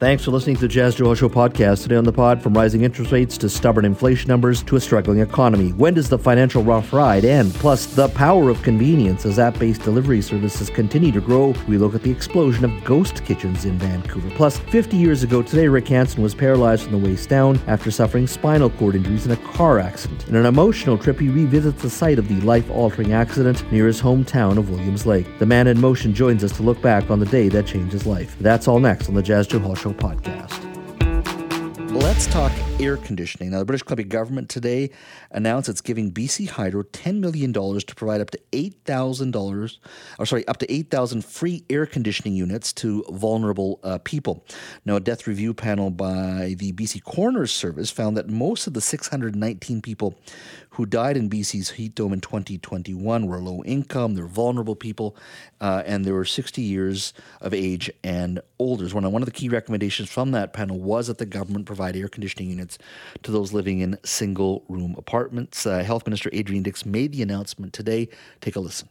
Thanks for listening to the Jas Johal Show podcast. Today on the pod, from rising interest rates to stubborn inflation numbers to a struggling economy. When does the financial rough ride end? Plus, the power of convenience as app based delivery services continue to grow. We look at the explosion of ghost kitchens in Vancouver. Plus, 50 years ago today, Rick Hansen was paralyzed from the waist down after suffering spinal cord injuries in a car accident. In an emotional trip, he revisits the site of the life altering accident near his hometown of Williams Lake. The man in motion joins us to look back on the day that changed his life. That's all next on the Jas Johal Show podcast. Let's talk air conditioning. Now, the British Columbia government today announced it's giving BC Hydro $10 million to provide up to $8,000, or sorry, up to 8,000 free air conditioning units to vulnerable uh, people. Now, a death review panel by the BC Coroner's Service found that most of the 619 people who died in BC's heat dome in 2021 were low income, they're vulnerable people, uh, and they were 60 years of age and older. One, one of the key recommendations from that panel was that the government provide air conditioning units to those living in single room apartments. Uh, Health Minister Adrian Dix made the announcement today. Take a listen.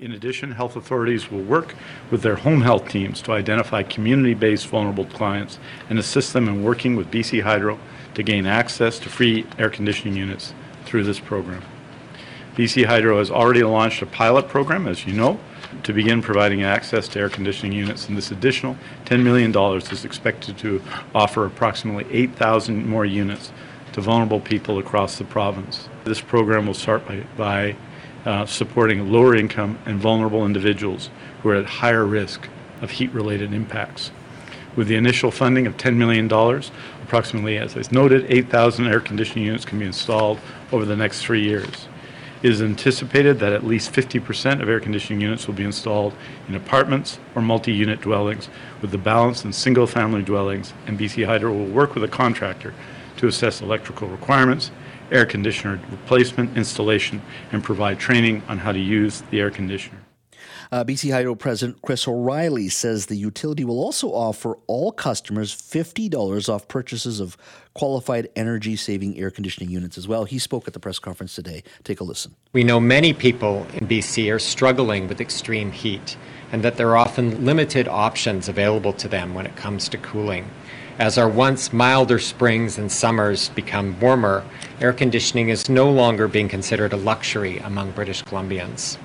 In addition, health authorities will work with their home health teams to identify community based vulnerable clients and assist them in working with BC Hydro to gain access to free air conditioning units through this program. BC Hydro has already launched a pilot program, as you know, to begin providing access to air conditioning units, and this additional $10 million is expected to offer approximately 8,000 more units to vulnerable people across the province. This program will start by, by uh, supporting lower income and vulnerable individuals who are at higher risk of heat related impacts. With the initial funding of $10 million, approximately, as I noted, 8,000 air conditioning units can be installed over the next three years. It is anticipated that at least 50% of air conditioning units will be installed in apartments or multi unit dwellings, with the balance in single family dwellings, and BC Hydro will work with a contractor to assess electrical requirements, air conditioner replacement, installation, and provide training on how to use the air conditioner. Uh, BC Hydro President Chris O'Riley says the utility will also offer all customers $50 off purchases of qualified energy saving air conditioning units as well. He spoke at the press conference today. Take a listen. We know many people in BC are struggling with extreme heat and that there are often limited options available to them when it comes to cooling. As our once milder springs and summers become warmer, air conditioning is no longer being considered a luxury among British Columbians.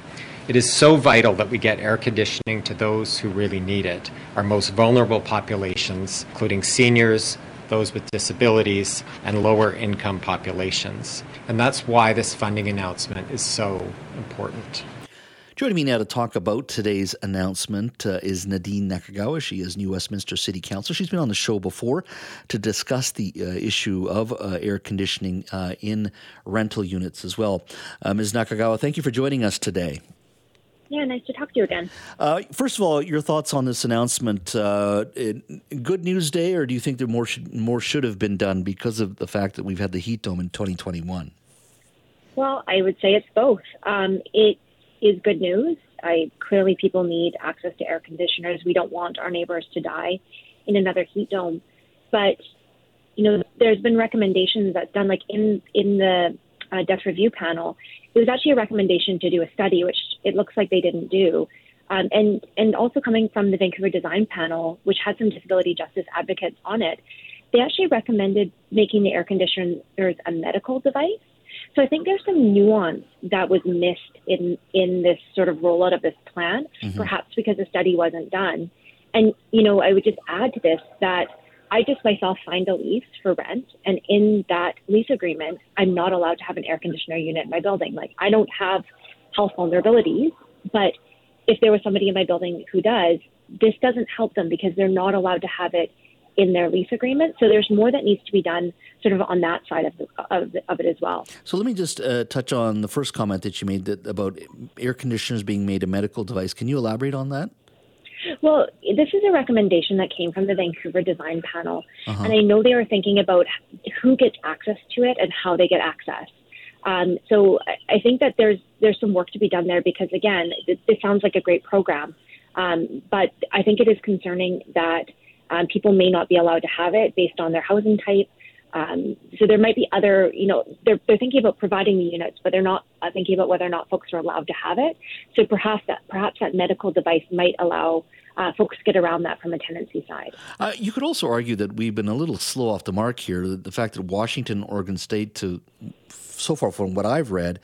It is so vital that we get air conditioning to those who really need it, our most vulnerable populations, including seniors, those with disabilities, and lower income populations. And that's why this funding announcement is so important. Joining me now to talk about today's announcement uh, is Nadine Nakagawa. She is New Westminster City Council. She's been on the show before to discuss the uh, issue of uh, air conditioning uh, in rental units as well. Uh, Ms. Nakagawa, thank you for joining us today. Yeah, nice to talk to you again. Uh, first of all, your thoughts on this announcement. Uh, good news day, or do you think there more should, more should have been done because of the fact that we've had the heat dome in 2021? Well, I would say it's both. Um, it is good news. I clearly people need access to air conditioners. We don't want our neighbors to die in another heat dome, but you know, there's been recommendations that's done like in in the uh, death review panel. It was actually a recommendation to do a study, which it looks like they didn't do. Um, and and also coming from the Vancouver Design Panel, which had some disability justice advocates on it, they actually recommended making the air conditioners a medical device. So I think there's some nuance that was missed in in this sort of rollout of this plan, mm-hmm. perhaps because the study wasn't done. And you know, I would just add to this that I just myself signed a lease for rent, and in that lease agreement, I'm not allowed to have an air conditioner unit in my building. Like I don't have health vulnerabilities, but if there was somebody in my building who does, this doesn't help them because they're not allowed to have it in their lease agreement. So there's more that needs to be done sort of on that side of, the, of, of it as well. So let me just uh, touch on the first comment that you made that, about air conditioners being made a medical device. Can you elaborate on that? Well, this is a recommendation that came from the Vancouver Design Panel, uh-huh. and I know they were thinking about who gets access to it and how they get access. Um, so I, think that there's there's some work to be done there because again, this, this sounds like a great program, um, but I think it is concerning that um, people may not be allowed to have it based on their housing type. Um, so there might be other, you know, they're, they're thinking about providing the units, but they're not uh, thinking about whether or not folks are allowed to have it. So perhaps that perhaps that medical device might allow uh, folks to get around that from a tenancy side. Uh, you could also argue that we've been a little slow off the mark here. The fact that Washington, Oregon State, to so far from what I've read,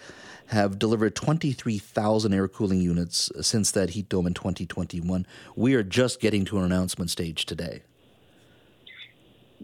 have delivered 23,000 air cooling units since that heat dome in 2021. We are just getting to an announcement stage today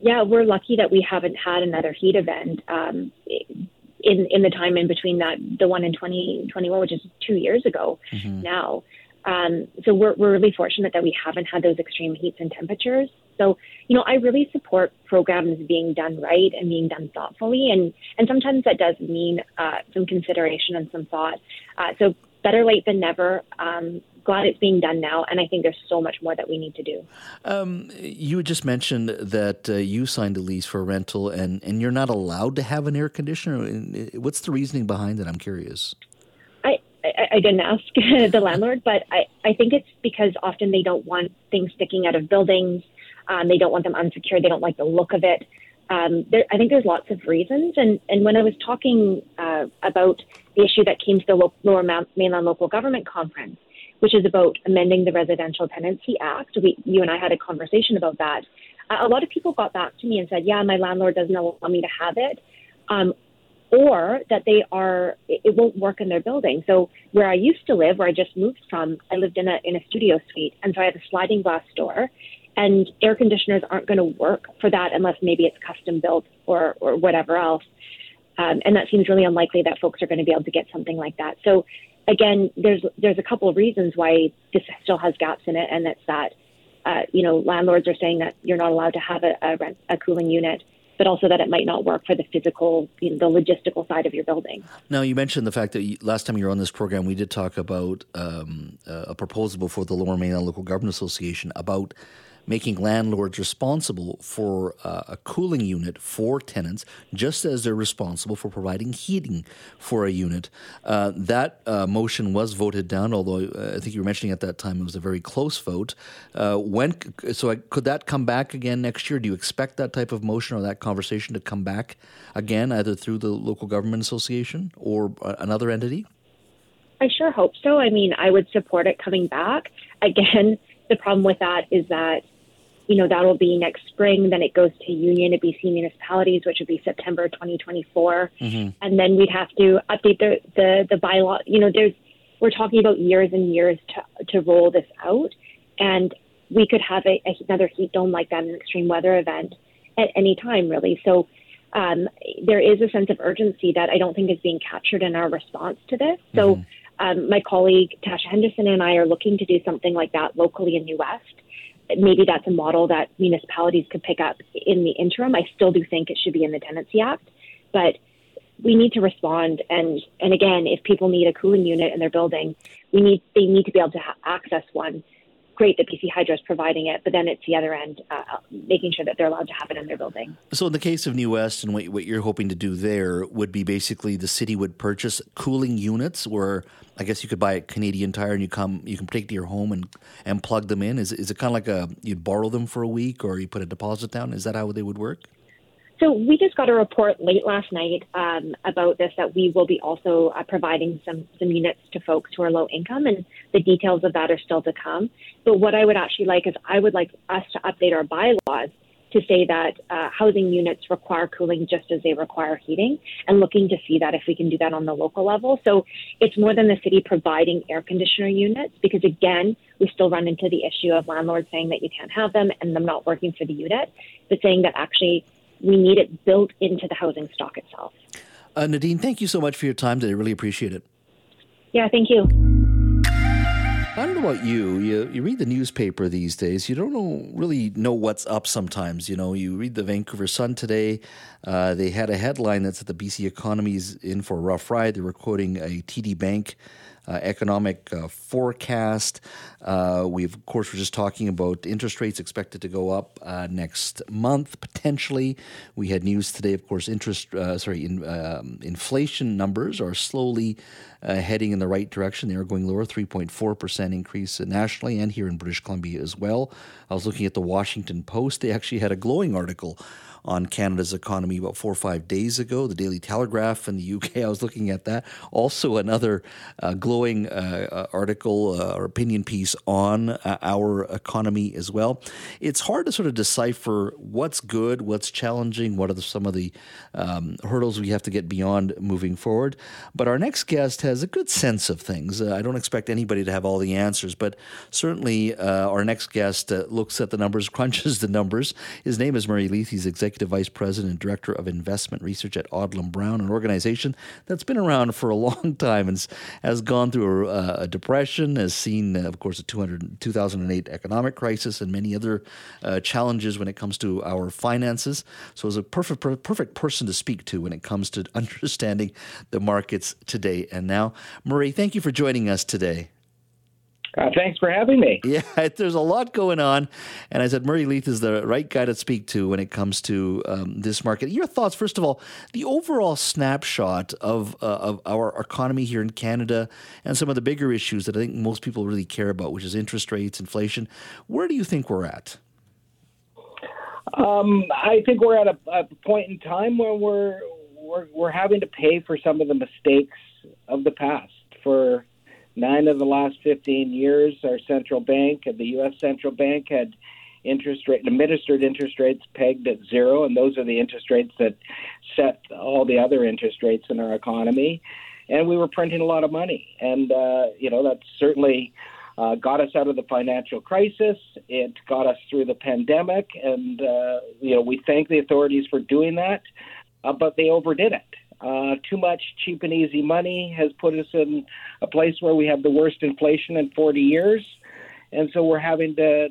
yeah, we're lucky that we haven't had another heat event um, in in the time in between that the one in 2021, which is two years ago mm-hmm. now. Um, so we're we're really fortunate that we haven't had those extreme heats and temperatures. So you know, I really support programs being done right and being done thoughtfully, and and sometimes that does mean uh, some consideration and some thought. Uh, so better late than never. Um, glad it's being done now, and I think there's so much more that we need to do. Um, you just mentioned that uh, you signed a lease for a rental, and, and you're not allowed to have an air conditioner. What's the reasoning behind that? I'm curious. I, I, I didn't ask the landlord, but I, I think it's because often they don't want things sticking out of buildings. Um, they don't want them unsecured. They don't like the look of it. Um, there, I think there's lots of reasons. And, and when I was talking uh, about the issue that came to the Lower Mainland Local Government Conference, which is about amending the Residential Tenancy Act. We, you and I had a conversation about that. a lot of people got back to me and said, "Yeah, my landlord doesn't allow me to have it," um, or that they are it won't work in their building. So where I used to live, where I just moved from, I lived in a in a studio suite, and so I have a sliding glass door, and air conditioners aren't going to work for that unless maybe it's custom built or or whatever else. Um, and that seems really unlikely that folks are going to be able to get something like that. So again, there's there's a couple of reasons why this still has gaps in it, and that's that uh, you know landlords are saying that you're not allowed to have a, a, rent, a cooling unit but also that it might not work for the physical, you know, the logistical side of your building. Now, you mentioned the fact that you, last time you were on this program, we did talk about um, uh, a proposal before the Lower Mainland Local Government Association about making landlords responsible for uh, a cooling unit for tenants, just as they're responsible for providing heating for a unit. Uh, that uh, motion was voted down, although uh, I think you were mentioning at that time it was a very close vote. Uh, when so I, could that come back again next year? Do you expect that type of motion or that conversation to come back again, either through the local government association or uh, another entity? I sure hope so. I mean, I would support it coming back. Again, the problem with that is that you know, that'll be next spring. Then it goes to Union of BC municipalities, which would be September 2024. Mm-hmm. And then we'd have to update the, the, the bylaw. You know, there's, we're talking about years and years to, to roll this out. And we could have a, a, another heat dome like that, an extreme weather event at any time, really. So um, there is a sense of urgency that I don't think is being captured in our response to this. So mm-hmm. um, my colleague Tasha Henderson and I are looking to do something like that locally in New West maybe that's a model that municipalities could pick up in the interim. I still do think it should be in the Tenancy Act, but we need to respond. And and again, if people need a cooling unit in their building, we need they need to be able to ha- access one great that BC Hydro is providing it, but then it's the other end, uh, making sure that they're allowed to have it in their building. So, in the case of New West, and what, what you're hoping to do there would be basically the city would purchase cooling units, where I guess you could buy a Canadian Tire and you come, you can take to your home and and plug them in. Is is it kind of like a you'd borrow them for a week, or you put a deposit down? Is that how they would work? So we just got a report late last night um, about this that we will be also uh, providing some some units to folks who are low income, and the details of that are still to come. But what I would actually like is I would like us to update our bylaws to say that uh, housing units require cooling just as they require heating, and looking to see that if we can do that on the local level. So it's more than the city providing air conditioner units, because again, we still run into the issue of landlords saying that you can't have them and them not working for the unit, but saying that actually we need it built into the housing stock itself. Uh, Nadine, thank you so much for your time today. I really appreciate it. Yeah, thank you. I don't know about you. You you read the newspaper these days. You don't know really know what's up. Sometimes you know you read the Vancouver Sun today. Uh, they had a headline that said the BC economy is in for a rough ride. They were quoting a TD Bank economic uh, forecast. Uh, we of course were just talking about interest rates expected to go up uh, next month potentially. We had news today, of course. Interest, uh, sorry, in, um, inflation numbers are slowly heading in the right direction. They are going lower, three point four percent increase nationally and here in British Columbia as well. I was looking at the Washington Post. They actually had a glowing article on Canada's economy about four or five days ago. The Daily Telegraph in the UK, I was looking at that. Also, another uh, glowing uh, uh article uh, or opinion piece on uh, our economy as well. It's hard to sort of decipher what's good, what's challenging, what are the, some of the um, hurdles we have to get beyond moving forward. But our next guest has a good sense of things. Uh, I don't expect anybody to have all the answers, but certainly our next guest looks at the numbers, crunches the numbers. His name is Murray Leith. He's executive Executive Vice President and Director of Investment Research at Odlum Brown, an organization that's been around for a long time and has gone through a, a depression, has seen, uh, of course, a 200, 2008 economic crisis and many other uh, challenges when it comes to our finances. So, it's a perfect, perfect person to speak to when it comes to understanding the markets today and now. Murray, thank you for joining us today. Uh, thanks for having me. Yeah, there's a lot going on. And I said Murray Leith is the right guy to speak to when it comes to um, this market. Your thoughts, first of all, the overall snapshot of, uh, of our economy here in Canada and some of the bigger issues that I think most people really care about, which is interest rates, inflation. Where do you think we're at? Um, I think we're at a, a point in time where we're, we're, we're having to pay for some of the mistakes of the past for Nine of the last 15 years, our central bank, and the U.S. central bank, had interest rate administered interest rates pegged at zero, and those are the interest rates that set all the other interest rates in our economy. And we were printing a lot of money, and uh, you know that certainly uh, got us out of the financial crisis. It got us through the pandemic, and uh, you know we thank the authorities for doing that, uh, but they overdid it. Uh, too much cheap and easy money has put us in a place where we have the worst inflation in 40 years, and so we're having to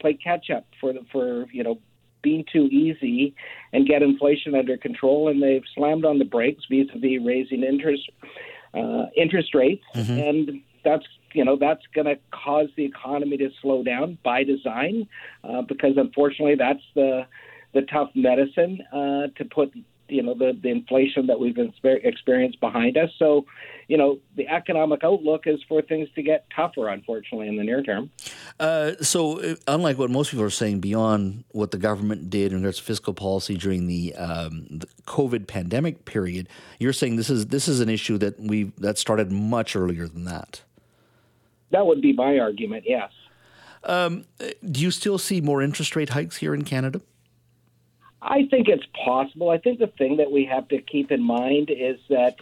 play catch up for the, for you know being too easy and get inflation under control. And they've slammed on the brakes vis-a-vis raising interest uh, interest rates, mm-hmm. and that's you know that's going to cause the economy to slow down by design, uh, because unfortunately that's the the tough medicine uh, to put you know the, the inflation that we've experienced behind us. So, you know, the economic outlook is for things to get tougher, unfortunately, in the near term. Uh, so, uh, unlike what most people are saying, beyond what the government did in regards to fiscal policy during the, um, the COVID pandemic period, you're saying this is this is an issue that we that started much earlier than that. That would be my argument. Yes. Um, do you still see more interest rate hikes here in Canada? I think it's possible. I think the thing that we have to keep in mind is that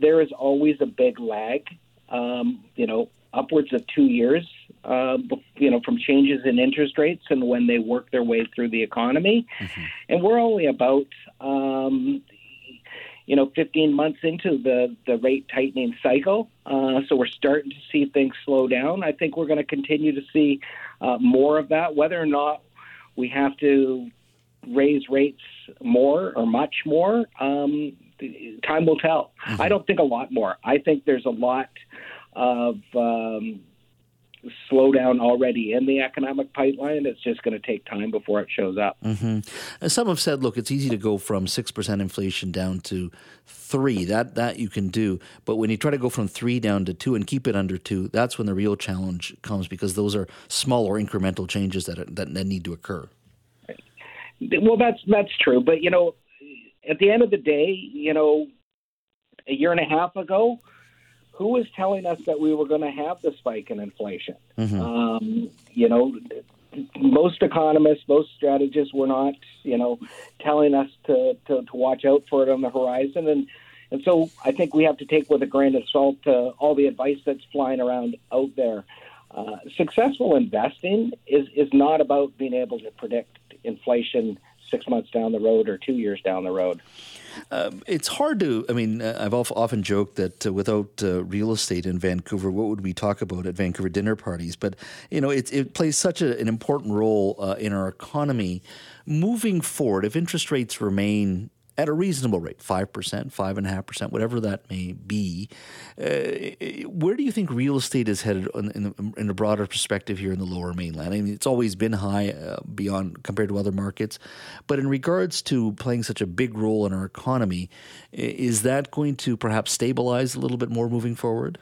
there is always a big lag, um, you know, upwards of two years, uh, you know, from changes in interest rates and when they work their way through the economy. Mm-hmm. And we're only about, um, you know, 15 months into the, the rate tightening cycle. Uh, so we're starting to see things slow down. I think we're going to continue to see uh, more of that, whether or not we have to raise rates more or much more, um, time will tell. Mm-hmm. I don't think a lot more. I think there's a lot of um, slowdown already in the economic pipeline. It's just going to take time before it shows up. Mm-hmm. Some have said, look, it's easy to go from six percent inflation down to three. That that you can do, but when you try to go from three down to two and keep it under two, that's when the real challenge comes because those are smaller incremental changes that are, that need to occur. Well, that's that's true, but you know, at the end of the day, you know, a year and a half ago, who was telling us that we were going to have the spike in inflation? Mm-hmm. Um, you know, most economists, most strategists were not, you know, telling us to, to, to watch out for it on the horizon. And, and so I think we have to take with a grain of salt uh, all the advice that's flying around out there. Uh, successful investing is, is not about being able to predict inflation six months down the road or two years down the road. Um, it's hard to. I mean, uh, I've often joked that uh, without uh, real estate in Vancouver, what would we talk about at Vancouver dinner parties? But you know, it, it plays such a, an important role uh, in our economy. Moving forward, if interest rates remain at a reasonable rate, 5%, 5.5%, whatever that may be. Uh, where do you think real estate is headed in, in, in, a broader perspective here in the lower mainland? I mean, it's always been high uh, beyond compared to other markets. But in regards to playing such a big role in our economy, is that going to perhaps stabilize a little bit more moving forward?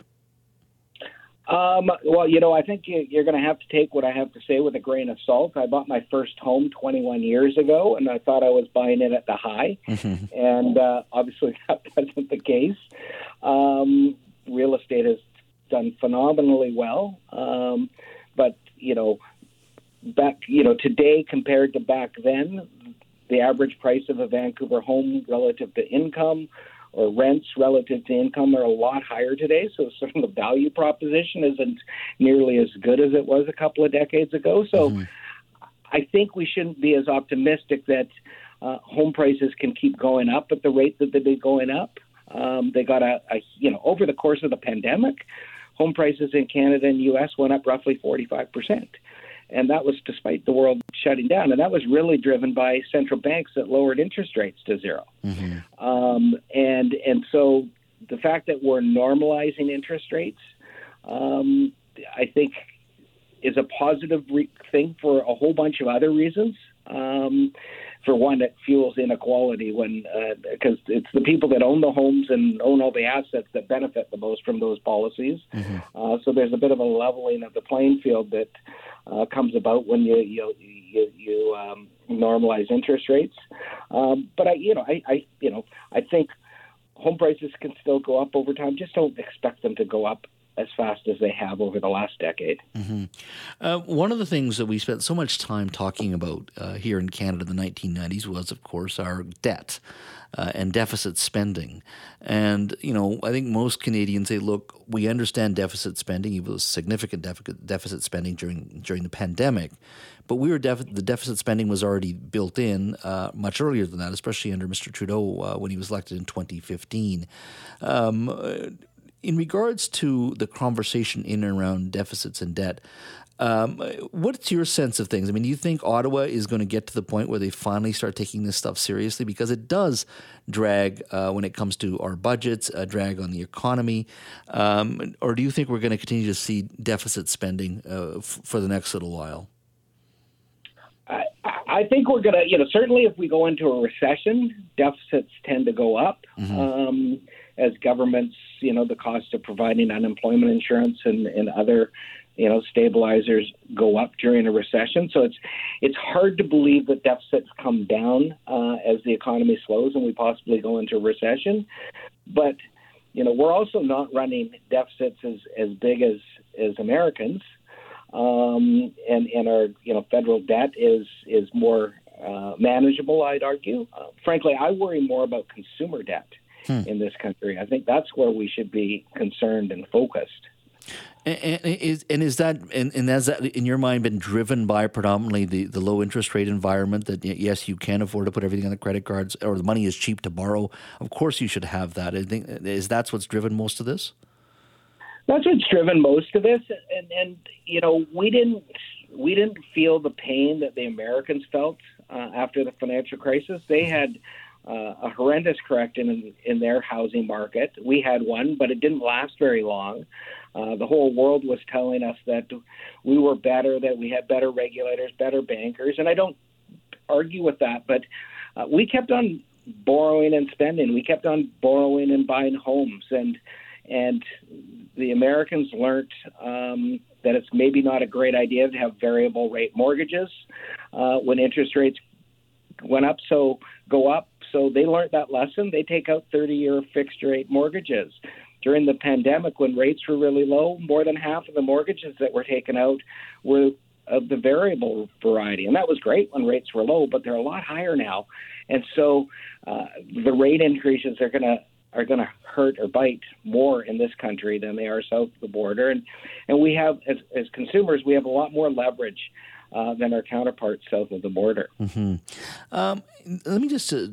Um, well, you know, I think you're going to have to take what I have to say with a grain of salt. I bought my first home 21 years ago, and I thought I was buying it at the high, and uh, obviously that wasn't the case. Um, real estate has done phenomenally well, um, but you know, back you know today compared to back then, the average price of a Vancouver home relative to income or rents relative to income are a lot higher today. So sort of the value proposition isn't nearly as good as it was a couple of decades ago. So mm-hmm. I think we shouldn't be as optimistic that uh, home prices can keep going up at the rate that they've been going up. Um, they got a, a, you know, over the course of the pandemic, home prices in Canada and U.S. went up roughly 45 percent and that was despite the world shutting down, and that was really driven by central banks that lowered interest rates to 0 mm-hmm. um, and and so the fact that we're normalizing interest rates, um, I think, is a positive re- thing for a whole bunch of other reasons. Um, for one, it fuels inequality when because uh, it's the people that own the homes and own all the assets that benefit the most from those policies. Mm-hmm. Uh, so there's a bit of a leveling of the playing field that uh, comes about when you you you, you um, normalize interest rates. Um, but I you know I, I you know I think home prices can still go up over time. Just don't expect them to go up as fast as they have over the last decade. Mm-hmm. Uh, one of the things that we spent so much time talking about uh, here in Canada in the 1990s was, of course, our debt uh, and deficit spending. And, you know, I think most Canadians say, look, we understand deficit spending, even was significant deficit spending during during the pandemic, but we were def- the deficit spending was already built in uh, much earlier than that, especially under Mr. Trudeau uh, when he was elected in 2015. Um, in regards to the conversation in and around deficits and debt, um, what's your sense of things? I mean, do you think Ottawa is going to get to the point where they finally start taking this stuff seriously? Because it does drag uh, when it comes to our budgets, a drag on the economy. Um, or do you think we're going to continue to see deficit spending uh, f- for the next little while? I, I think we're going to, you know, certainly if we go into a recession, deficits tend to go up. Mm-hmm. Um, as governments, you know, the cost of providing unemployment insurance and, and other you know, stabilizers go up during a recession. So it's it's hard to believe that deficits come down uh, as the economy slows and we possibly go into recession. But you know, we're also not running deficits as as big as as Americans, um, and and our you know federal debt is is more uh, manageable. I'd argue. Uh, frankly, I worry more about consumer debt. Hmm. In this country, I think that's where we should be concerned and focused. And, and, is, and is that and, and has that in your mind been driven by predominantly the, the low interest rate environment that yes you can afford to put everything on the credit cards or the money is cheap to borrow? Of course you should have that. I think is that's what's driven most of this? That's what's driven most of this and and you know we didn't we didn't feel the pain that the Americans felt uh, after the financial crisis. They had uh, a horrendous correction in, in their housing market. We had one, but it didn't last very long. Uh, the whole world was telling us that we were better, that we had better regulators, better bankers, and I don't argue with that. But uh, we kept on borrowing and spending. We kept on borrowing and buying homes, and and the Americans learned um, that it's maybe not a great idea to have variable rate mortgages uh, when interest rates went up. So go up so they learned that lesson. They take out 30 year fixed rate mortgages. During the pandemic, when rates were really low, more than half of the mortgages that were taken out were of the variable variety. And that was great when rates were low, but they're a lot higher now. And so uh, the rate increases are going to are going to hurt or bite more in this country than they are south of the border. And and we have as, as consumers we have a lot more leverage uh, than our counterparts south of the border. Mm-hmm. Um, let me just uh,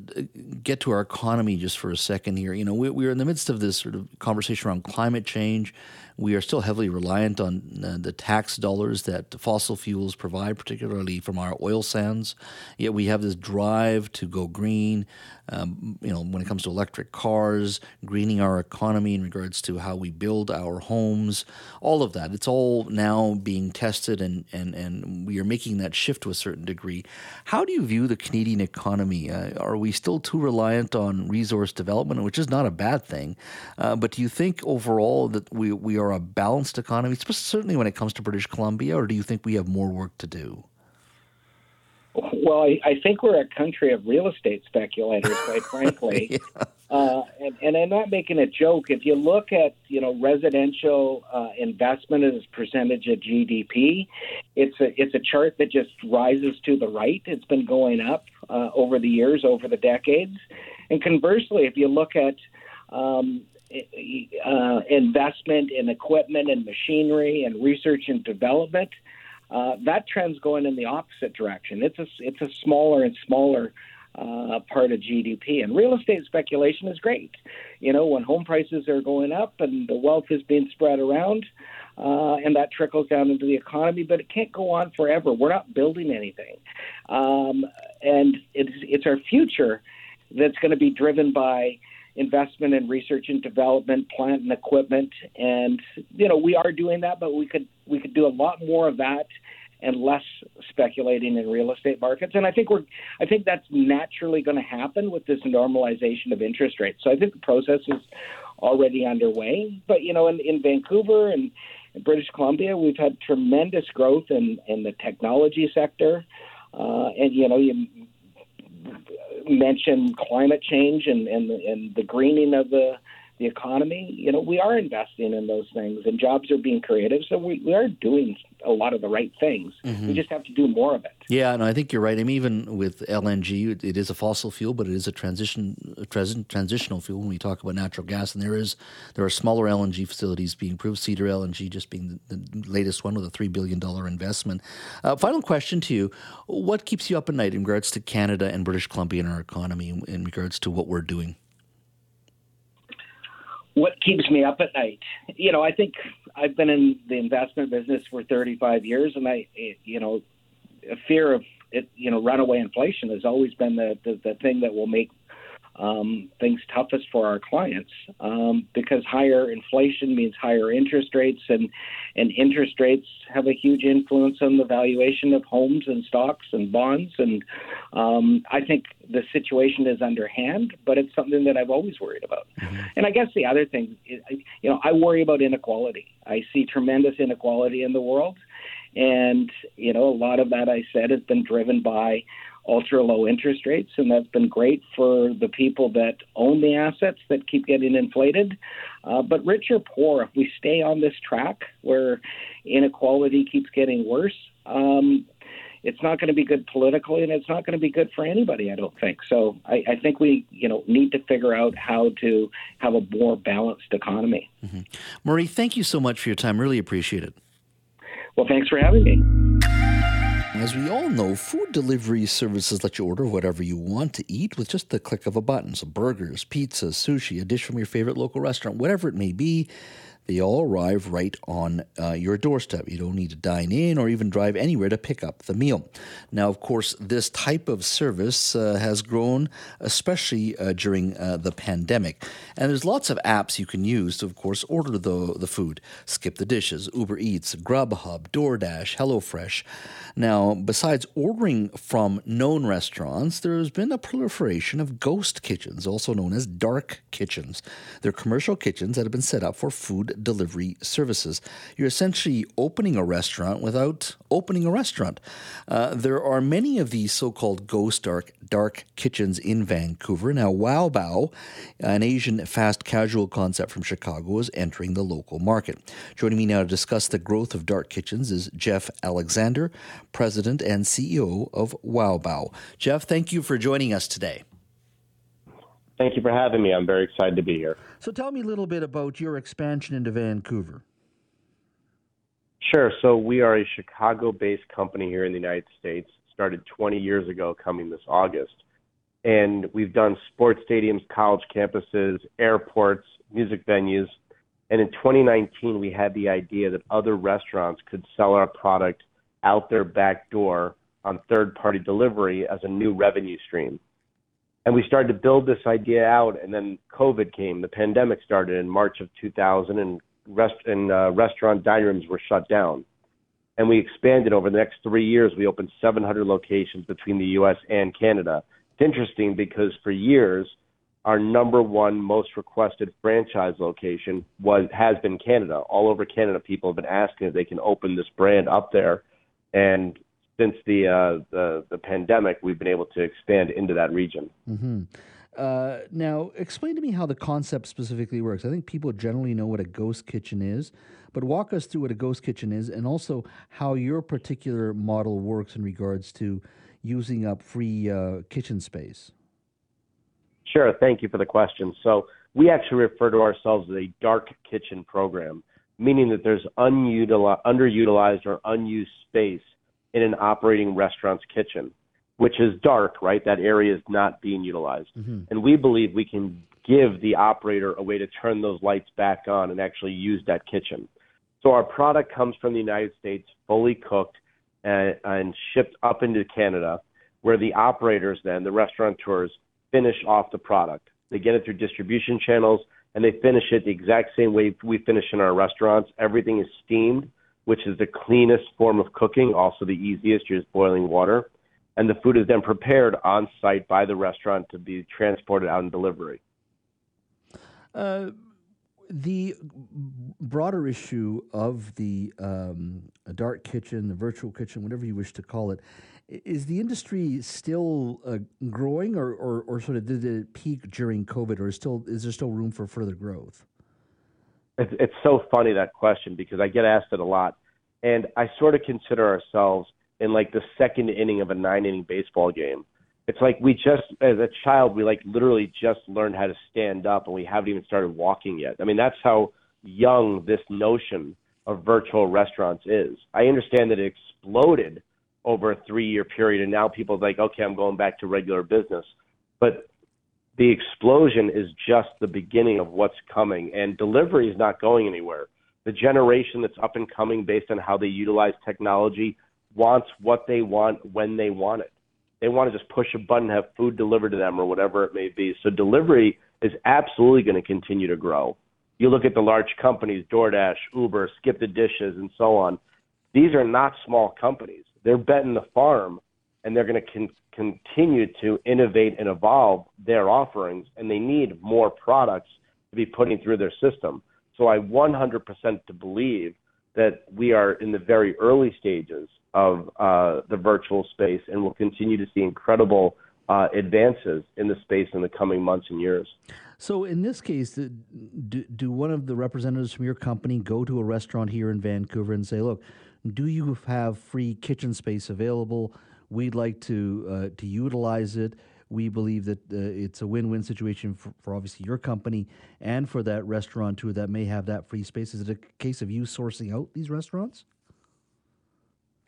get to our economy just for a second here. You know, we, we're in the midst of this sort of conversation around climate change. We are still heavily reliant on uh, the tax dollars that fossil fuels provide, particularly from our oil sands. Yet we have this drive to go green. um, you know, when it comes to electric cars, greening our economy in regards to how we build our homes, all of that. It's all now being tested, and and and we are making that shift to a certain degree. How do you view the Canadian economy? Uh, are we still too reliant on resource development, which is not a bad thing? Uh, but do you think overall that we we are a balanced economy, certainly when it comes to British Columbia, or do you think we have more work to do? Well, I, I think we're a country of real estate speculators, quite frankly. yeah. uh, and, and I'm not making a joke. If you look at you know residential uh, investment as a percentage of GDP, it's a it's a chart that just rises to the right. It's been going up uh, over the years, over the decades. And conversely, if you look at um, uh, investment in equipment and machinery and research and development, uh, that trend's going in the opposite direction. It's a it's a smaller and smaller uh, part of GDP, and real estate speculation is great. You know, when home prices are going up and the wealth is being spread around, uh, and that trickles down into the economy. But it can't go on forever. We're not building anything, um, and it's it's our future that's going to be driven by investment in research and development, plant and equipment, and you know we are doing that, but we could we could do a lot more of that and less speculating in real estate markets. And I think we're I think that's naturally going to happen with this normalization of interest rates. So I think the process is already underway. But you know, in, in Vancouver and in British Columbia, we've had tremendous growth in in the technology sector. Uh, and you know, you mention climate change and, and, and the greening of the the economy, you know, we are investing in those things and jobs are being created. So we, we are doing a lot of the right things. Mm-hmm. We just have to do more of it. Yeah, and I think you're right. I mean, even with LNG, it is a fossil fuel, but it is a transition a transitional fuel when we talk about natural gas. And there is there are smaller LNG facilities being proved. Cedar LNG just being the, the latest one with a $3 billion investment. Uh, final question to you. What keeps you up at night in regards to Canada and British Columbia and our economy in, in regards to what we're doing? What keeps me up at night. You know, I think I've been in the investment business for 35 years, and I, you know, a fear of it, you know, runaway inflation has always been the the, the thing that will make um, things toughest for our clients um, because higher inflation means higher interest rates, and and interest rates have a huge influence on the valuation of homes and stocks and bonds. And um, I think the situation is underhand, but it's something that I've always worried about. Mm-hmm. And I guess the other thing, is, you know, I worry about inequality. I see tremendous inequality in the world. And, you know, a lot of that I said has been driven by ultra low interest rates, and that's been great for the people that own the assets that keep getting inflated. Uh, but rich or poor, if we stay on this track where inequality keeps getting worse, um, it's not going to be good politically, and it's not going to be good for anybody. I don't think so. I, I, think we, you know, need to figure out how to have a more balanced economy. Mm-hmm. Murray, thank you so much for your time. Really appreciate it. Well, thanks for having me. As we all know, food delivery services let you order whatever you want to eat with just the click of a button. So, burgers, pizza, sushi, a dish from your favorite local restaurant, whatever it may be, they all arrive right on uh, your doorstep. You don't need to dine in or even drive anywhere to pick up the meal. Now, of course, this type of service uh, has grown, especially uh, during uh, the pandemic. And there's lots of apps you can use to, of course, order the, the food. Skip the Dishes, Uber Eats, Grubhub, DoorDash, HelloFresh. Now, besides ordering from known restaurants, there's been a proliferation of ghost kitchens, also known as dark kitchens. They're commercial kitchens that have been set up for delivery services. You're essentially opening a restaurant without opening a restaurant. Uh, there are many of these so called ghost dark, dark kitchens in Vancouver. Now, Wow Bao, an Asian fast casual concept from Chicago, is entering the local market. Joining me now to discuss the growth of dark kitchens is Geoff Alexander, President and CEO of Wow Bao. Geoff, thank you for joining us today. Thank you for having me. I'm very excited to be here. So tell me a little bit about your expansion into Vancouver. Sure. So we are a Chicago-based company here in the United States. Started 20 years ago, coming this August, and we've done sports stadiums, college campuses, airports, music venues. And in 2019, we had the idea that other restaurants could sell our product out their back door on third-party delivery as a new revenue stream. And we started to build this idea out, and then COVID came. The pandemic started in March of 2000, and, rest, and uh, restaurant dining rooms were shut down. And we expanded over the next three years. We opened 700 locations between the U.S. and Canada. It's interesting because for years, our number one most requested franchise location was has been Canada. All over Canada, people have been asking if they can open this brand up there, and since the uh, the, the pandemic, we've been able to expand into that region. Mm-hmm. Uh, now, explain to me how the concept specifically works. I think people generally know what a ghost kitchen is, but walk us through what a ghost kitchen is, and also how your particular model works in regards to using up free uh, kitchen space. Sure. Thank you for the question. So we actually refer to ourselves as a dark kitchen program, meaning that there's underutilized or unused space in an operating restaurant's kitchen, which is dark, right? That area is not being utilized. Mm-hmm. And we believe we can give the operator a way to turn those lights back on and actually use that kitchen. So our product comes from the United States, fully cooked and, and shipped up into Canada, where the operators then, the restaurateurs, finish off the product. They get it through distribution channels and they finish it the exact same way we finish in our restaurants. Everything is steamed, which is the cleanest form of cooking, also the easiest, you're just boiling water. And the food is then prepared on site by the restaurant to be transported out in delivery. Uh, the broader issue of the um, dark kitchen, the virtual kitchen, whatever you wish to call it, is the industry still uh, growing, or, or, or sort of did it peak during COVID, or is still is there still room for further growth? It's, it's so funny that question because I get asked it a lot, and I sort of consider ourselves in like the second inning of a nine inning baseball game. It's like we just, as a child, we like literally just learned how to stand up, and we haven't even started walking yet. I mean, that's how young this notion of virtual restaurants is. I understand that it exploded over a three year period. And now people are like, okay, I'm going back to regular business. But the explosion is just the beginning of what's coming. And delivery is not going anywhere. The generation that's up and coming based on how they utilize technology wants what they want when they want it. They want to just push a button, have food delivered to them, or whatever it may be. So delivery is absolutely going to continue to grow. You look at the large companies, DoorDash, Uber, Skip the Dishes, and so on. These are not small companies they're betting the farm and they're going to con- continue to innovate and evolve their offerings and they need more products to be putting through their system. So I 100% to believe that we are in the very early stages of uh, the virtual space and we'll continue to see incredible uh, advances in the space in the coming months and years. So, in this case, do, do one of the representatives from your company go to a restaurant here in Vancouver and say, look, do you have free kitchen space available? We'd like to uh, to utilize it. We believe that uh, it's a win-win situation for, for, obviously your company and for that restaurateur that may have that free space. Is it a case of you sourcing out these restaurants?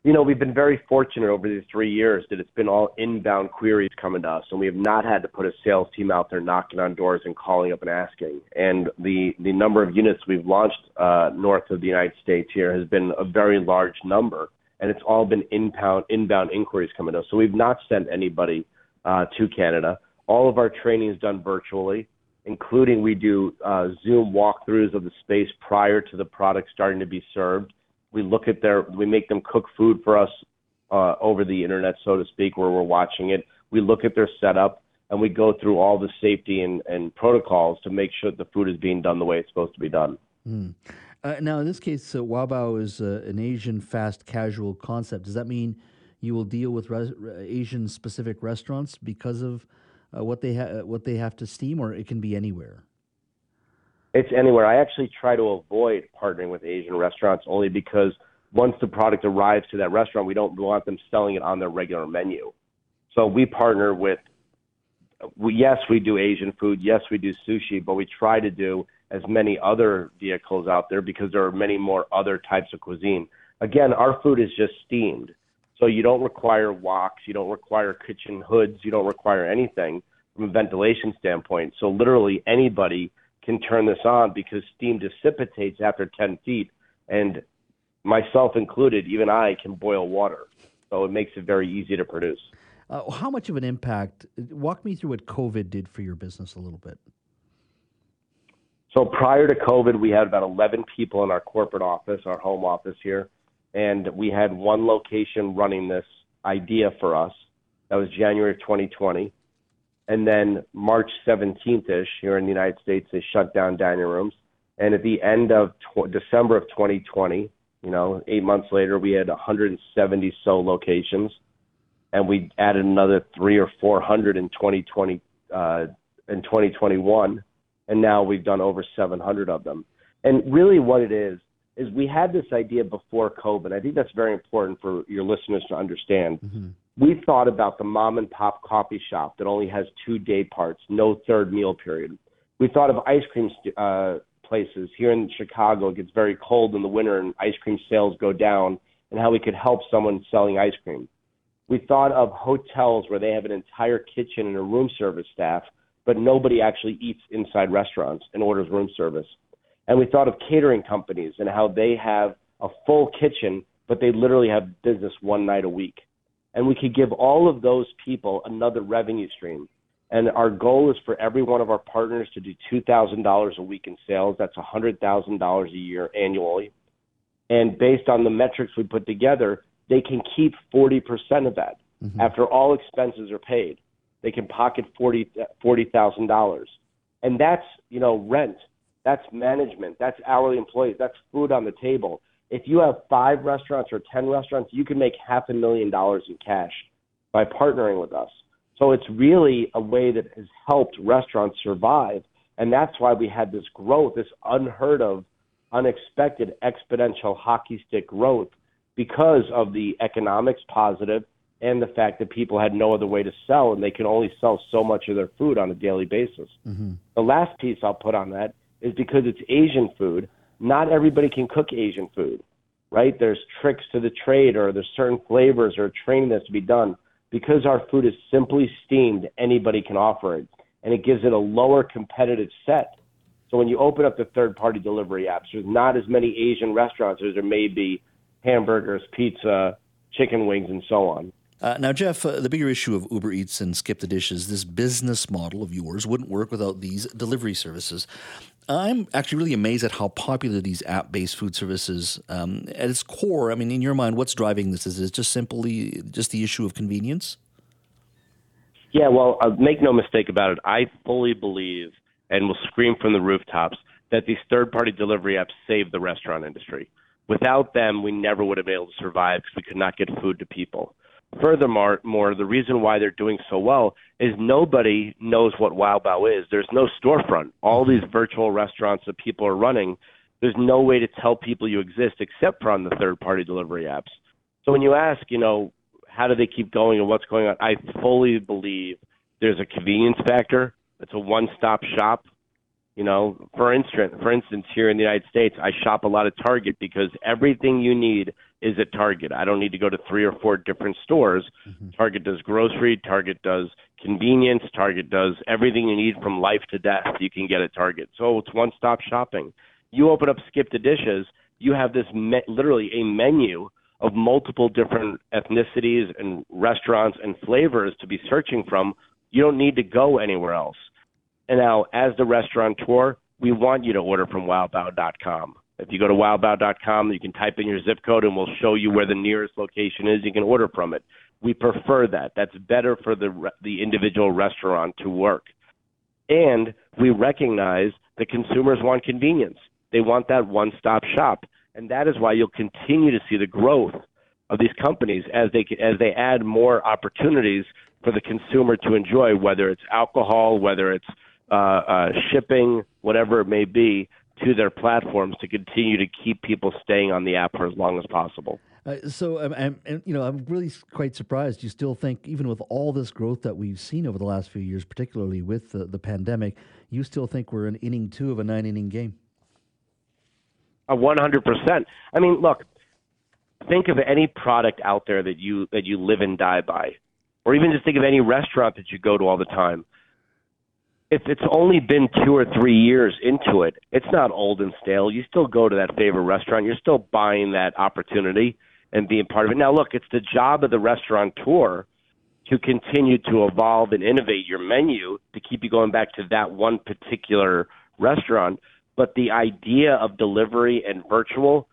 you know, we've been very fortunate over these three years that it's been all inbound queries coming to us, and we have not had to put a sales team out there knocking on doors and calling up and asking. And the the number of units we've launched uh, north of the United States here has been a very large number, and it's all been inbound inbound inquiries coming to us. So we've not sent anybody uh, to Canada. All of our training is done virtually, including we do uh, Zoom walkthroughs of the space prior to the product starting to be served we look at their we make them cook food for us uh, over the internet, so to speak, where we're watching it. We look at their setup and we go through all the safety and, and protocols to make sure the food is being done the way it's supposed to be done. Mm. Uh, now, in this case, uh, Wow Bao is uh, an Asian fast casual concept. Does that mean you will deal with res- Asian specific restaurants because of uh, what they ha- what they have to steam, or it can be anywhere? It's anywhere. I actually try to avoid partnering with Asian restaurants only because once the product arrives to that restaurant, we don't want them selling it on their regular menu. So we partner with, yes, we do Asian food. Yes, we do sushi, but we try to do as many other vehicles out there because there are many more other types of cuisine. Again, our food is just steamed. So you don't require woks, you don't require kitchen hoods, you don't require anything from a ventilation standpoint. So literally anybody can turn this on because steam dissipates after 10 feet. And myself included, even I can boil water. So it makes it very easy to produce. Uh, how much of an impact? Walk me through what COVID did for your business a little bit. So prior to COVID, we had about 11 people in our corporate office, our home office here, and we had one location running this idea for us. That was January of 2020. And then March 17th ish here in the United States, they shut down dining rooms. And at the end of tw- December of 2020, you know, eight months later, we had 170 so locations, and we added another three or 400 in 2020 uh, in 2021 and now we've done over 700 of them. And really, what it is is we had this idea before COVID. I think that's very important for your listeners to understand. Mm-hmm. We thought about the mom and pop coffee shop that only has two day parts, no third meal period. We thought of ice cream uh, places here in Chicago. It gets very cold in the winter, and ice cream sales go down, and how we could help someone selling ice cream. We thought of hotels where they have an entire kitchen and a room service staff but nobody actually eats inside restaurants and orders room service. And we thought of catering companies and how they have a full kitchen, but they literally have business one night a week. And we could give all of those people another revenue stream. And our goal is for every one of our partners to do $2,000 a week in sales. That's $100,000 a year annually. And based on the metrics we put together, they can keep 40% of that mm-hmm. after all expenses are paid they can pocket forty forty thousand dollars, and that's you know rent, that's management, that's hourly employees, that's food on the table. If you have five restaurants or ten restaurants, you can make half a million dollars in cash by partnering with us. So it's really a way that has helped restaurants survive, and that's why we had this growth, this unheard of, unexpected exponential hockey stick growth because of the economics positive and the fact that people had no other way to sell and they can only sell so much of their food on a daily basis. Mm-hmm. The last piece I'll put on that is because it's Asian food, not everybody can cook Asian food, right? There's tricks to the trade or there's certain flavors or training that's to be done. Because our food is simply steamed, anybody can offer it, and it gives it a lower competitive set. So when you open up the third party delivery apps, there's not as many Asian restaurants as there may be hamburgers, pizza, chicken wings, and so on. Uh, now, Geoff, uh, the bigger issue of Uber Eats and Skip the Dishes, this business model of yours wouldn't work without these delivery services. I'm actually really amazed at how popular these app based food services um, at its core. I mean, in your mind, what's driving this? Is it just simply just the issue of convenience? Yeah, well, uh, make no mistake about it. I fully believe and will scream from the rooftops that these third party delivery apps save the restaurant industry. Without them, we never would have been able to survive because we could not get food to people. Furthermore, more the reason why they're doing so well is nobody knows what Wow Bao is. There's no storefront. All mm-hmm. these virtual restaurants that people are running, there's no way to tell people you exist except for on the third party delivery apps. So when you ask, you know, how do they keep going and what's going on, I fully believe there's a convenience factor. It's a one stop shop. You know, for instance, for instance, here in the United States, I shop a lot at Target because everything you need is at Target. I don't need to go to three or four different stores. Mm-hmm. Target does grocery, Target does convenience, Target does everything you need from life to death. You can get at Target. So it's one stop shopping. You open up Skip the Dishes, you have this me- literally a menu of multiple different ethnicities and restaurants and flavors to be searching from. You don't need to go anywhere else. And now, as the restaurateur, we want you to order from wowbao.com. If you go to wowbao.com, you can type in your zip code and we'll show you where the nearest location is. You can order from it. We prefer that. That's better for the the individual restaurant to work. And we recognize that consumers want convenience. They want that one-stop shop, and that is why you'll continue to see the growth of these companies as they as they add more opportunities for the consumer to enjoy, whether it's alcohol, whether it's uh, uh, shipping, whatever it may be, to their platforms to continue to keep people staying on the app for as long as possible. Uh, so, um, I'm, you know, I'm really quite surprised. You still think, even with all this growth that we've seen over the last few years, particularly with the, the pandemic, you still think we're in inning two of a nine inning game? A one hundred percent. I mean, look, think of any product out there that you that you live and die by, or even just think of any restaurant that you go to all the time if it's only been two or three years into it, it's not old and stale. You still go to that favorite restaurant. You're still buying that opportunity and being part of it. Now, look, it's the job of the restaurateur to continue to evolve and innovate your menu to keep you going back to that one particular restaurant. But the idea of delivery and virtual,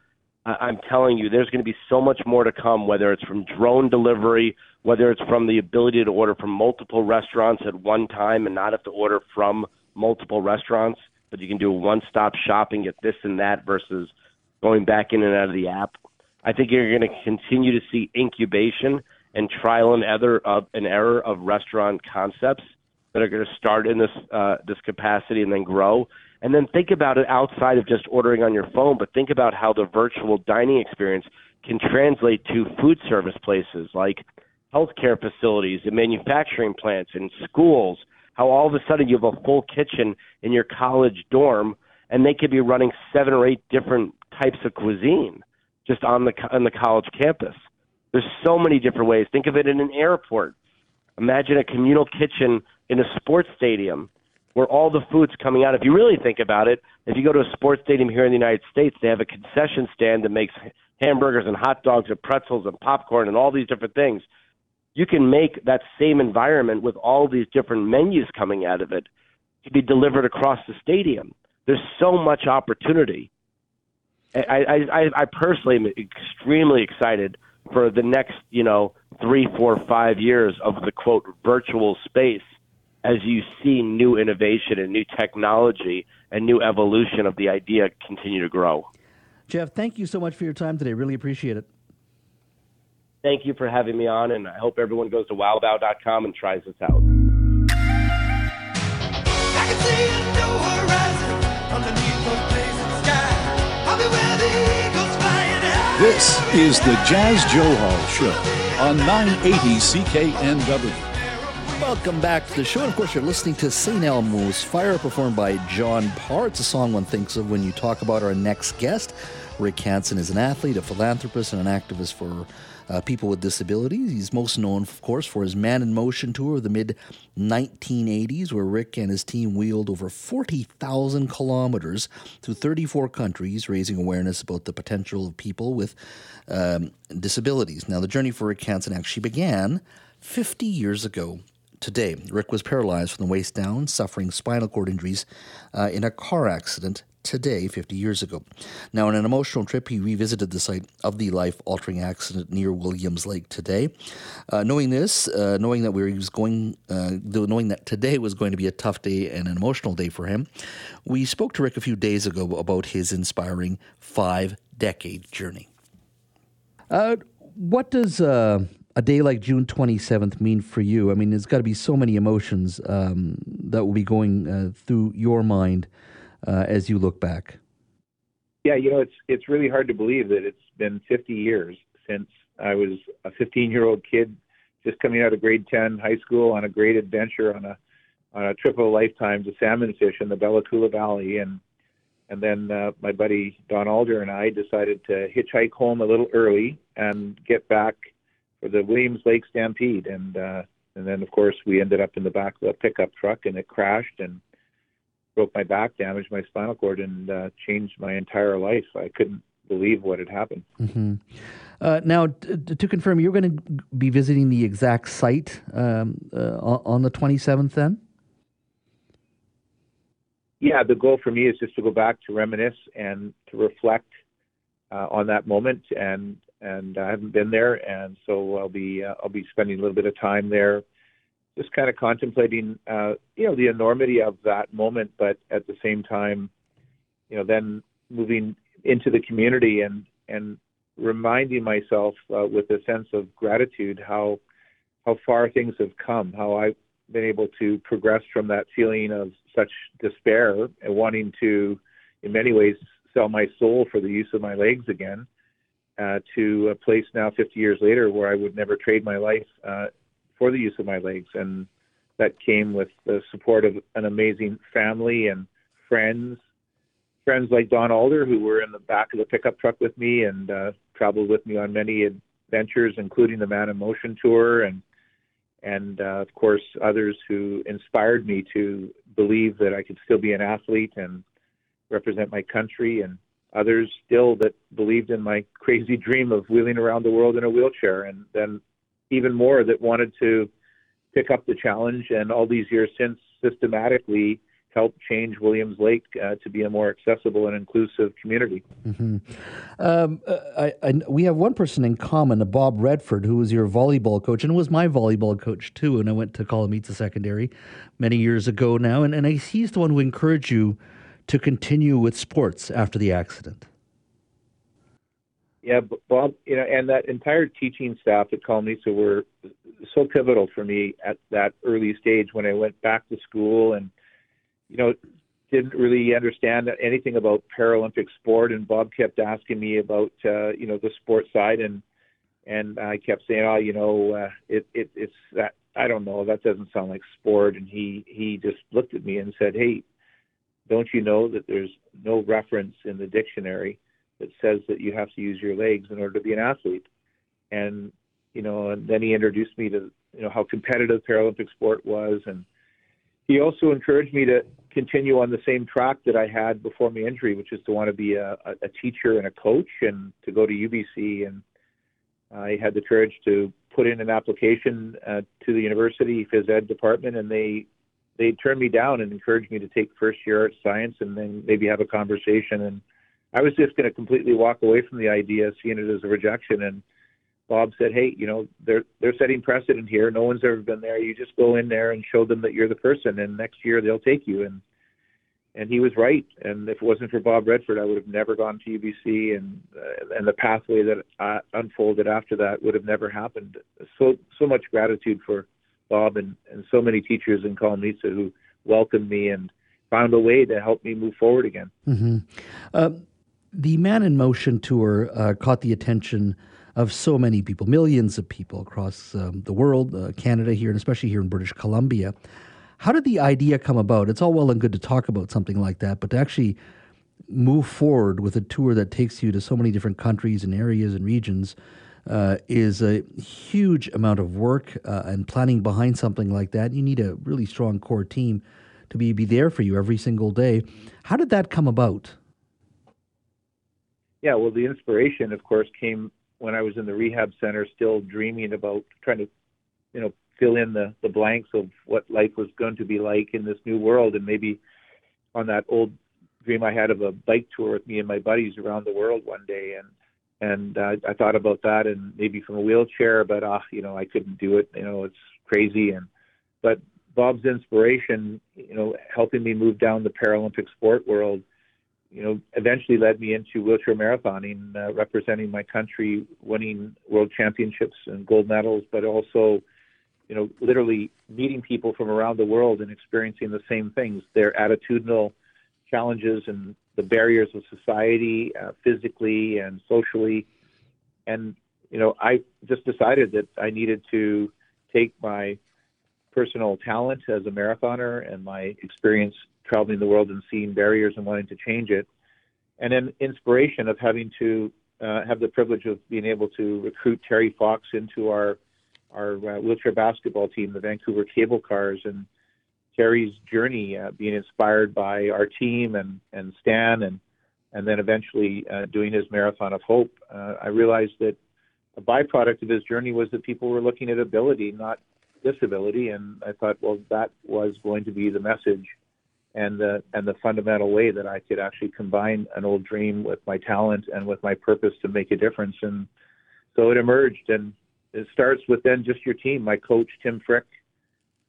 I'm telling you, there's going to be so much more to come, whether it's from drone delivery, whether it's from the ability to order from multiple restaurants at one time and not have to order from multiple restaurants, but you can do one stop shopping, get this and that versus going back in and out of the app. I think you're going to continue to see incubation and trial and error of an error of restaurant concepts that are going to start in this uh, this capacity and then grow. And then think about it outside of just ordering on your phone, but think about how the virtual dining experience can translate to food service places like healthcare facilities and manufacturing plants and schools. How all of a sudden you have a full kitchen in your college dorm, and they could be running seven or eight different types of cuisine just on the on the college campus. There's so many different ways. Think of it in an airport. Imagine a communal kitchen in a sports stadium where all the food's coming out. If you really think about it, if you go to a sports stadium here in the United States, they have a concession stand that makes hamburgers and hot dogs and pretzels and popcorn and all these different things. You can make that same environment with all these different menus coming out of it to be delivered across the stadium. There's so much opportunity. I, I, I personally am extremely excited for the next, you know, three, four, five years of the quote virtual space as you see new innovation and new technology and new evolution of the idea continue to grow. Geoff, thank you so much for your time today. Really appreciate it. Thank you for having me on, and I hope everyone goes to wowbao.com and tries this out. This is the Jas Johal Show on 980 CKNW. Welcome back to the show. And of course, you're listening to St. Elmo's Fire, performed by John Parr. It's a song one thinks of when you talk about our next guest. Rick Hansen is an athlete, a philanthropist, and an activist for uh, people with disabilities. He's most known, of course, for his Man in Motion tour of the mid 1980s, where Rick and his team wheeled over 40,000 kilometers through 34 countries, raising awareness about the potential of people with um, disabilities. Now, the journey for Rick Hansen actually began 50 years ago today. Rick was paralyzed from the waist down, suffering spinal cord injuries uh, in a car accident today, 50 years ago. Now, on an emotional trip, he revisited the site of the life altering accident near Williams Lake today. Uh, knowing this, uh, knowing that we was going, uh, knowing that today was going to be a tough day and an emotional day for him, we spoke to Rick a few days ago about his inspiring five decade journey. Uh, what does uh, a day like June 27th mean for you? I mean, there's got to be so many emotions um, that will be going uh, through your mind uh, as you look back? Yeah, you know, it's it's really hard to believe that it's been 50 years since I was a 15 year old kid just coming out of grade 10 high school on a great adventure on a on a trip of a lifetime to salmon fish in the Bella Coola Valley and and then uh, my buddy Don Alder and I decided to hitchhike home a little early and get back for the Williams Lake Stampede and uh, and then of course we ended up in the back of a pickup truck and it crashed and broke my back, damaged my spinal cord, and uh, changed my entire life. I couldn't believe what had happened. Mm-hmm. Uh, now, t- to confirm, you're going to be visiting the exact site um, uh, on the 27th then? Yeah, the goal for me is just to go back to reminisce and to reflect uh, on that moment, and and I haven't been there, and so I'll be uh, I'll be spending a little bit of time there just kind of contemplating, uh, you know, the enormity of that moment, but at the same time, you know, then moving into the community and and reminding myself uh, with a sense of gratitude how how far things have come, how I've been able to progress from that feeling of such despair and wanting to, in many ways, sell my soul for the use of my legs again, uh, to a place now 50 years later where I would never trade my life uh, for the use of my legs, and that came with the support of an amazing family and friends, friends like Don Alder, who were in the back of the pickup truck with me and uh, traveled with me on many adventures, including the Man in Motion tour, and and uh, of course others who inspired me to believe that I could still be an athlete and represent my country, and others still that believed in my crazy dream of wheeling around the world in a wheelchair, and then even more that wanted to pick up the challenge, and all these years since, systematically help change Williams Lake uh, to be a more accessible and inclusive community. Mm-hmm. Um, uh, I, I, we have one person in common, Bob Redford, who was your volleyball coach and was my volleyball coach too. And I went to Columneetza Secondary many years ago now. And, and he's the one who encouraged you to continue with sports after the accident. Yeah, Bob, you know, and that entire teaching staff at Columneetza were so pivotal for me at that early stage when I went back to school and – you know, didn't really understand anything about Paralympic sport, and Bob kept asking me about uh, you know the sport side, and and I kept saying, oh, you know, uh, it it it's that I don't know, that doesn't sound like sport, and he he just looked at me and said, hey, don't you know that there's no reference in the dictionary that says that you have to use your legs in order to be an athlete, and you know, and then he introduced me to you know how competitive Paralympic sport was, and he also encouraged me to continue on the same track that I had before my injury, which is to want to be a, a teacher and a coach and to go to UBC. And I had the courage to put in an application uh, to the university phys ed department, and they they turned me down and encouraged me to take first year art science and then maybe have a conversation. And I was just going to completely walk away from the idea, seeing it as a rejection. And Bob said, "Hey, you know, they're they're setting precedent here. No one's ever been there. You just go in there and show them that you're the person, and next year they'll take you." And and he was right. And if it wasn't for Bob Redford, I would have never gone to UBC, and uh, and the pathway that uh, unfolded after that would have never happened. So so much gratitude for Bob and and so many teachers in Columneetza who welcomed me and found a way to help me move forward again. Mm-hmm. Uh, the Man in Motion tour uh, caught the attention of so many people, millions of people across um, the world, uh, Canada here, and especially here in British Columbia. How did the idea come about? It's all well and good to talk about something like that, but to actually move forward with a tour that takes you to so many different countries and areas and regions uh, is a huge amount of work uh, and planning behind something like that. You need a really strong core team to be, be there for you every single day. How did that come about? Yeah, well, the inspiration, of course, came when I was in the rehab center, still dreaming about trying to, you know, fill in the the blanks of what life was going to be like in this new world, and maybe on that old dream I had of a bike tour with me and my buddies around the world one day, and and uh, I thought about that, and maybe from a wheelchair, but ah, uh, you know, I couldn't do it. You know, it's crazy, and but Bob's inspiration, you know, helping me move down the Paralympic sport world you know, eventually led me into wheelchair marathoning, uh, representing my country, winning world championships and gold medals, but also, you know, literally meeting people from around the world and experiencing the same things, their attitudinal challenges and the barriers of society, uh, physically and socially. And, you know, I just decided that I needed to take my personal talent as a marathoner and my experience traveling the world and seeing barriers and wanting to change it. And then inspiration of having to uh, have the privilege of being able to recruit Terry Fox into our our uh, wheelchair basketball team, the Vancouver Cable Cars, and Terry's journey uh, being inspired by our team and and Stan and and then eventually uh, doing his marathon of hope. Uh, I realized that a byproduct of his journey was that people were looking at ability, not disability, and I thought, well, that was going to be the message and the and the fundamental way that I could actually combine an old dream with my talent and with my purpose to make a difference. And so it emerged, and it starts with then just your team. My coach Tim Frick,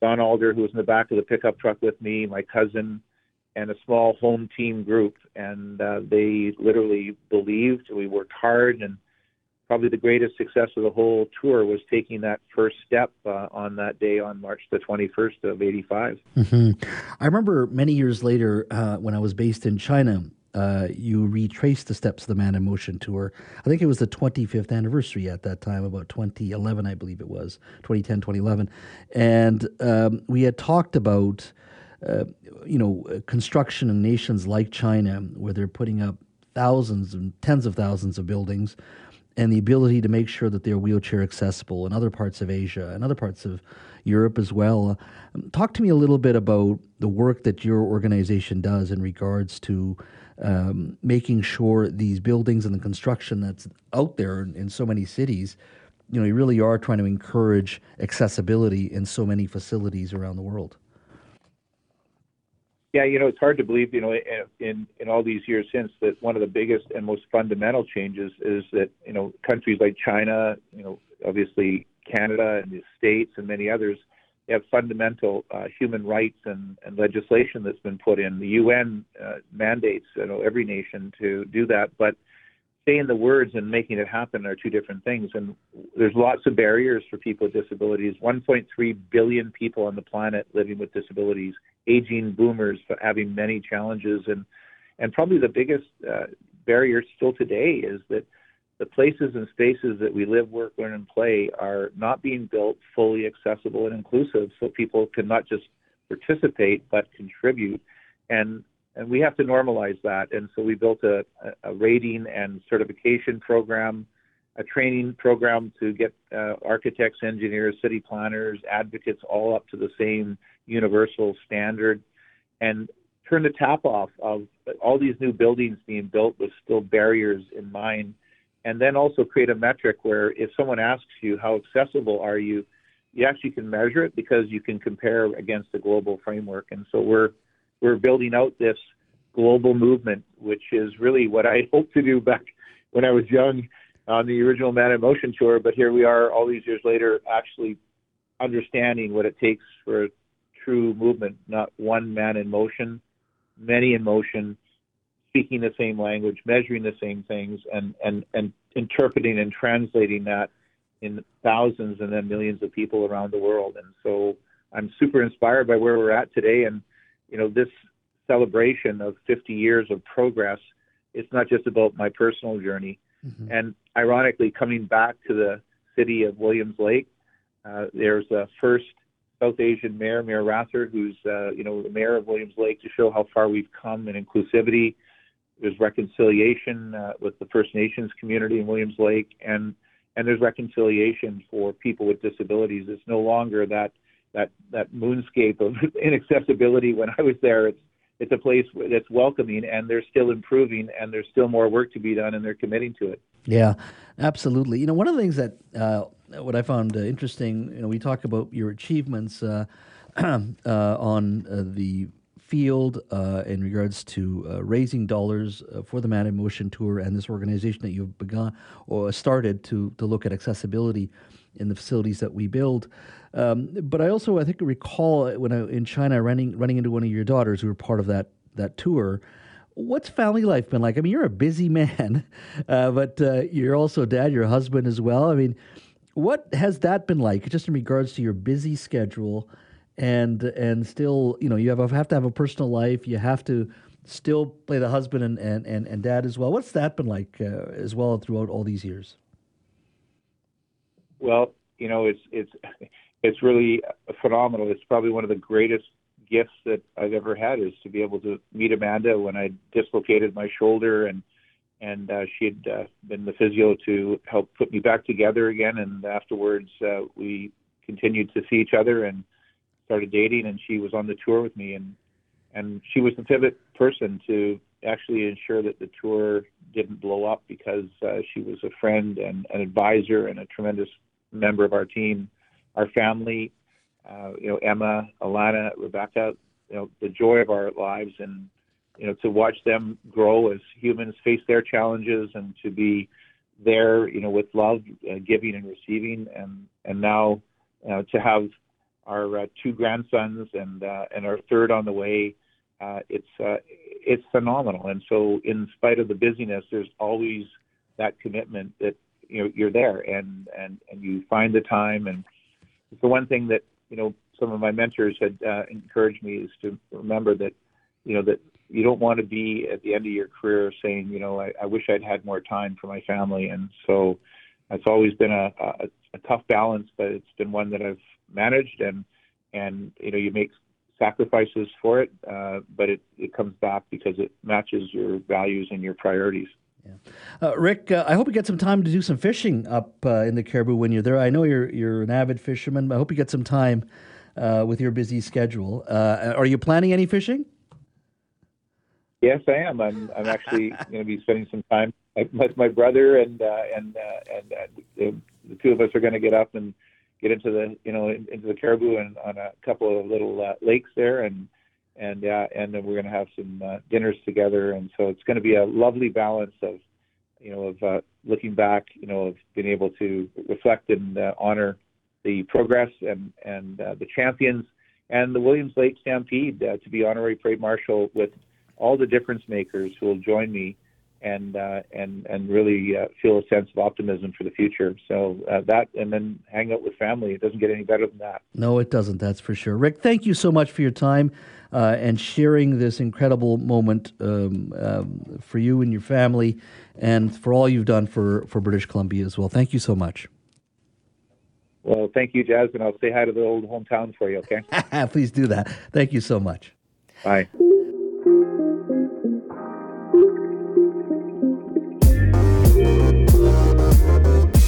Don Alder, who was in the back of the pickup truck with me, my cousin, and a small home team group, and uh, they literally believed. We worked hard and probably the greatest success of the whole tour was taking that first step uh, on that day on March the 21st of 85. Mm-hmm. I remember many years later uh, when I was based in China, uh, you retraced the steps of the Man in Motion tour. I think it was the 25th anniversary at that time, about 2011, I believe it was, 2010, 2011. And um, we had talked about, uh, you know, construction in nations like China, where they're putting up thousands and tens of thousands of buildings and the ability to make sure that they're wheelchair accessible in other parts of Asia and other parts of Europe as well. Um, talk to me a little bit about the work that your organization does in regards to um, making sure these buildings and the construction that's out there in, in so many cities you know you really are trying to encourage accessibility in so many facilities around the world. Yeah, you know, it's hard to believe, you know, in in all these years since that one of the biggest and most fundamental changes is that you know countries like China, you know, obviously Canada and the states and many others have fundamental uh, human rights and, and legislation that's been put in. The UN uh, mandates you know every nation to do that, but saying the words and making it happen are two different things. And there's lots of barriers for people with disabilities. 1.3 billion people on the planet living with disabilities, aging boomers having many challenges, and and probably the biggest uh, barrier still today is that the places and spaces that we live, work, learn, and play are not being built fully accessible and inclusive, so people can not just participate but contribute. And and we have to normalize that. And so we built a, a rating and certification program, a training program to get uh, architects, engineers, city planners, advocates all up to the same universal standard, and turn the tap off of all these new buildings being built with still barriers in mind. And then also create a metric where if someone asks you how accessible are you, you actually can measure it because you can compare against a global framework. And so we're we're building out this global movement, which is really what I hoped to do back when I was young on the original Man in Motion tour. But here we are, all these years later, actually understanding what it takes for a true movement, not one man in motion, many in motion, speaking the same language, measuring the same things, and and and interpreting and translating that in thousands and then millions of people around the world. And so I'm super inspired by where we're at today, and you know, this celebration of 50 years of progress, it's not just about my personal journey. Mm-hmm. And ironically, coming back to the city of Williams Lake, uh, there's a first South Asian mayor, Mayor Rathor, who's uh, you know the mayor of Williams Lake, to show how far we've come in inclusivity. There's reconciliation uh, with the First Nations community in Williams Lake, and and there's reconciliation for people with disabilities. It's no longer that that that moonscape of inaccessibility when I was there. It's it's a place that's welcoming, and they're still improving, and there's still more work to be done, and they're committing to it. Yeah, absolutely. You know, one of the things that uh, what I found uh, interesting, you know, we talk about your achievements uh, uh on uh, the field uh, in regards to uh, raising dollars uh, for the Man in Motion Tour and this organization that you've begun or started to to look at accessibility in the facilities that we build. Um, but I also, I think, recall when I in China running running into one of your daughters who were part of that that tour. What's family life been like? I mean, you're a busy man, uh, but uh, you're also dad, your husband as well. I mean, what has that been like, just in regards to your busy schedule, and and still, you know, you have, have to have a personal life. You have to still play the husband and, and, and, and dad as well. What's that been like uh, as well throughout all these years? Well, you know, it's it's it's really phenomenal. It's probably one of the greatest gifts that I've ever had is to be able to meet Amanda when I dislocated my shoulder and and uh, she had uh, been the physio to help put me back together again. And afterwards, uh, we continued to see each other and started dating. And she was on the tour with me, and and she was the pivot person to actually ensure that the tour didn't blow up because uh, she was a friend and an advisor and a tremendous member of our team, our family, uh, you know, Emma, Alana, Rebecca, you know, the joy of our lives and, you know, to watch them grow as humans, face their challenges and to be there, you know, with love, uh, giving and receiving. And, and now uh, to have our uh, two grandsons and, uh, and our third on the way, uh, it's, uh, it's phenomenal. And so in spite of the busyness, there's always that commitment that you know you're there and and and you find the time and it's the one thing that you know some of my mentors had encouraged me is to remember that you know that you don't want to be at the end of your career saying you know I, I wish I'd had more time for my family and so it's always been a, a, a tough balance but it's been one that I've managed and and you know you make sacrifices for it uh, but it it comes back because it matches your values and your priorities. Yeah. Uh, Rick, uh, I hope you get some time to do some fishing up uh, in the Cariboo when you're there. I know you're you're an avid fisherman. I hope you get some time uh, with your busy schedule. Uh, are you planning any fishing? Yes, I am. I'm I'm actually going to be spending some time with my brother and uh, and uh, and uh, the two of us are going to get up and get into the you know into the Cariboo and on a couple of little uh, lakes there and and uh, and then we're going to have some uh, dinners together. And so it's going to be a lovely balance of you know of uh, looking back you know of being able to reflect and uh, honor the progress and and uh, the champions and the Williams Lake Stampede uh, to be honorary parade marshal with all the difference makers who will join me and uh, and and really uh, feel a sense of optimism for the future. So uh, that and then hang out with family. It doesn't get any better than that. No, it doesn't. That's for sure. Rick, thank you so much for your time uh, and sharing this incredible moment um, um, for you and your family, and for all you've done for for British Columbia as well. Thank you so much. Well, thank you, Jasmine. I'll say hi to the old hometown for you. Okay. Please do that. Thank you so much. Bye.